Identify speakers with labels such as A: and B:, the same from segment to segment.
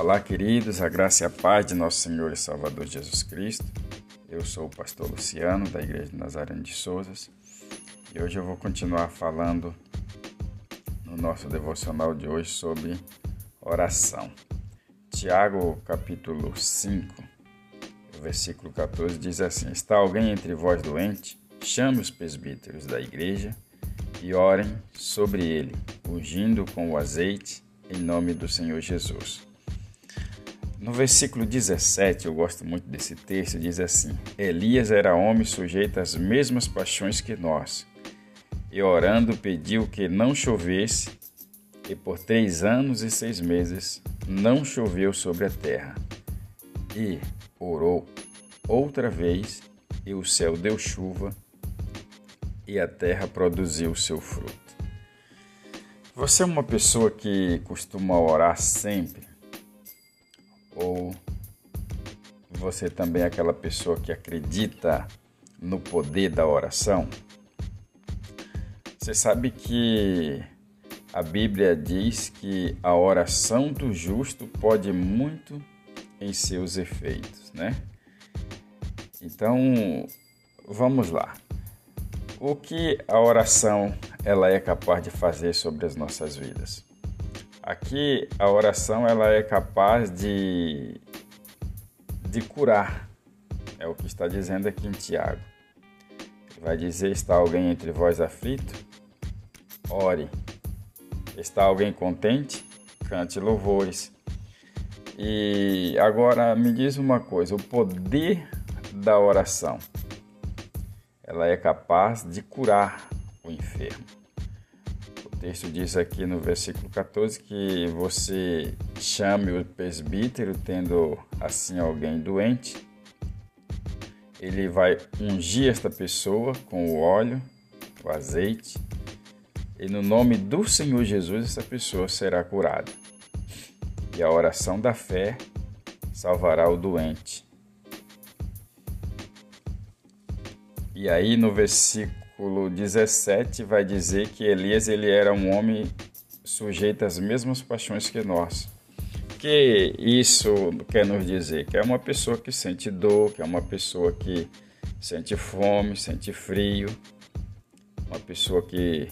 A: Olá, queridos, a graça e a paz de nosso Senhor e Salvador Jesus Cristo. Eu sou o pastor Luciano, da Igreja de Nazareno de Souzas, e hoje eu vou continuar falando no nosso devocional de hoje sobre oração. Tiago, capítulo 5, versículo 14, diz assim: Está alguém entre vós doente? Chame os presbíteros da igreja e orem sobre ele, ungindo com o azeite em nome do Senhor Jesus. No versículo 17, eu gosto muito desse texto, diz assim: Elias era homem sujeito às mesmas paixões que nós, e orando pediu que não chovesse, e por três anos e seis meses não choveu sobre a terra. E orou outra vez, e o céu deu chuva, e a terra produziu seu fruto. Você é uma pessoa que costuma orar sempre? Ou você também é aquela pessoa que acredita no poder da oração? Você sabe que a Bíblia diz que a oração do justo pode muito em seus efeitos, né? Então, vamos lá. O que a oração ela é capaz de fazer sobre as nossas vidas? Aqui a oração ela é capaz de, de curar. É o que está dizendo aqui em Tiago. Vai dizer: está alguém entre vós aflito? Ore. Está alguém contente? Cante louvores. E agora me diz uma coisa: o poder da oração, ela é capaz de curar o enfermo texto diz aqui no versículo 14 que você chame o presbítero, tendo assim alguém doente. Ele vai ungir esta pessoa com o óleo, o azeite, e no nome do Senhor Jesus essa pessoa será curada. E a oração da fé salvará o doente. E aí no versículo versículo 17 vai dizer que Elias ele era um homem sujeito às mesmas paixões que nós. Que isso quer nos dizer? Que é uma pessoa que sente dor, que é uma pessoa que sente fome, sente frio, uma pessoa que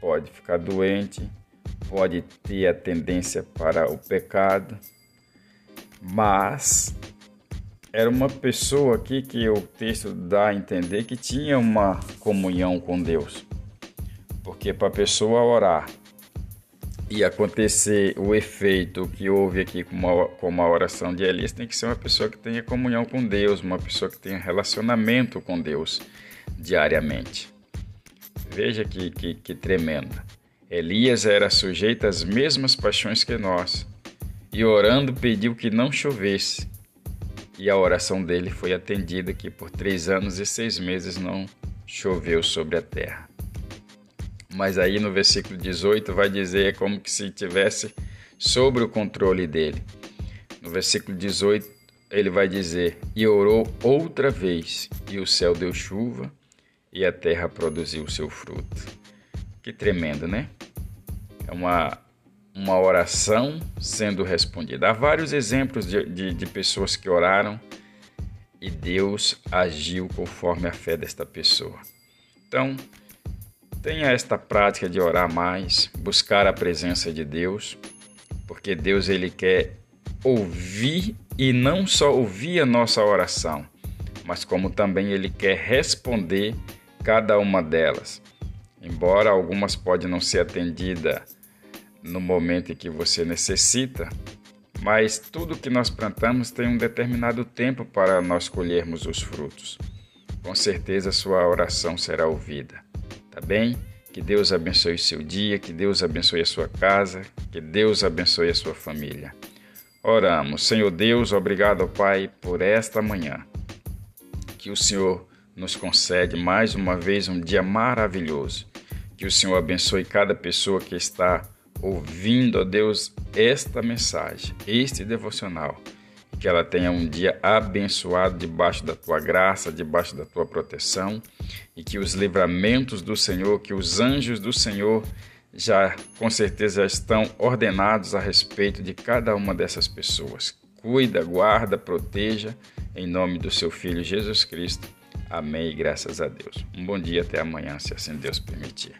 A: pode ficar doente, pode ter a tendência para o pecado, mas era uma pessoa aqui que o texto dá a entender que tinha uma comunhão com Deus. Porque para a pessoa orar e acontecer o efeito que houve aqui com uma, com uma oração de Elias, tem que ser uma pessoa que tenha comunhão com Deus, uma pessoa que tenha relacionamento com Deus diariamente. Veja que, que, que tremendo. Elias era sujeito às mesmas paixões que nós, e orando pediu que não chovesse e a oração dele foi atendida que por três anos e seis meses não choveu sobre a terra. Mas aí no versículo 18 vai dizer é como que se tivesse sobre o controle dele. No versículo 18 ele vai dizer: E orou outra vez, e o céu deu chuva, e a terra produziu seu fruto. Que tremendo, né? É uma uma oração sendo respondida. Há vários exemplos de, de, de, pessoas que oraram e Deus agiu conforme a fé desta pessoa. Então, tenha esta prática de orar mais, buscar a presença de Deus, porque Deus ele quer ouvir e não só ouvir a nossa oração, mas como também ele quer responder cada uma delas. Embora algumas podem não ser atendidas no momento em que você necessita, mas tudo que nós plantamos tem um determinado tempo para nós colhermos os frutos. Com certeza sua oração será ouvida, tá bem? Que Deus abençoe seu dia, que Deus abençoe a sua casa, que Deus abençoe a sua família. Oramos, Senhor Deus, obrigado, Pai, por esta manhã. Que o Senhor nos concede mais uma vez um dia maravilhoso. Que o Senhor abençoe cada pessoa que está ouvindo, ó Deus, esta mensagem, este devocional. Que ela tenha um dia abençoado debaixo da tua graça, debaixo da tua proteção, e que os livramentos do Senhor, que os anjos do Senhor já com certeza estão ordenados a respeito de cada uma dessas pessoas. Cuida, guarda, proteja, em nome do seu Filho Jesus Cristo. Amém e graças a Deus. Um bom dia até amanhã, se assim Deus permitir.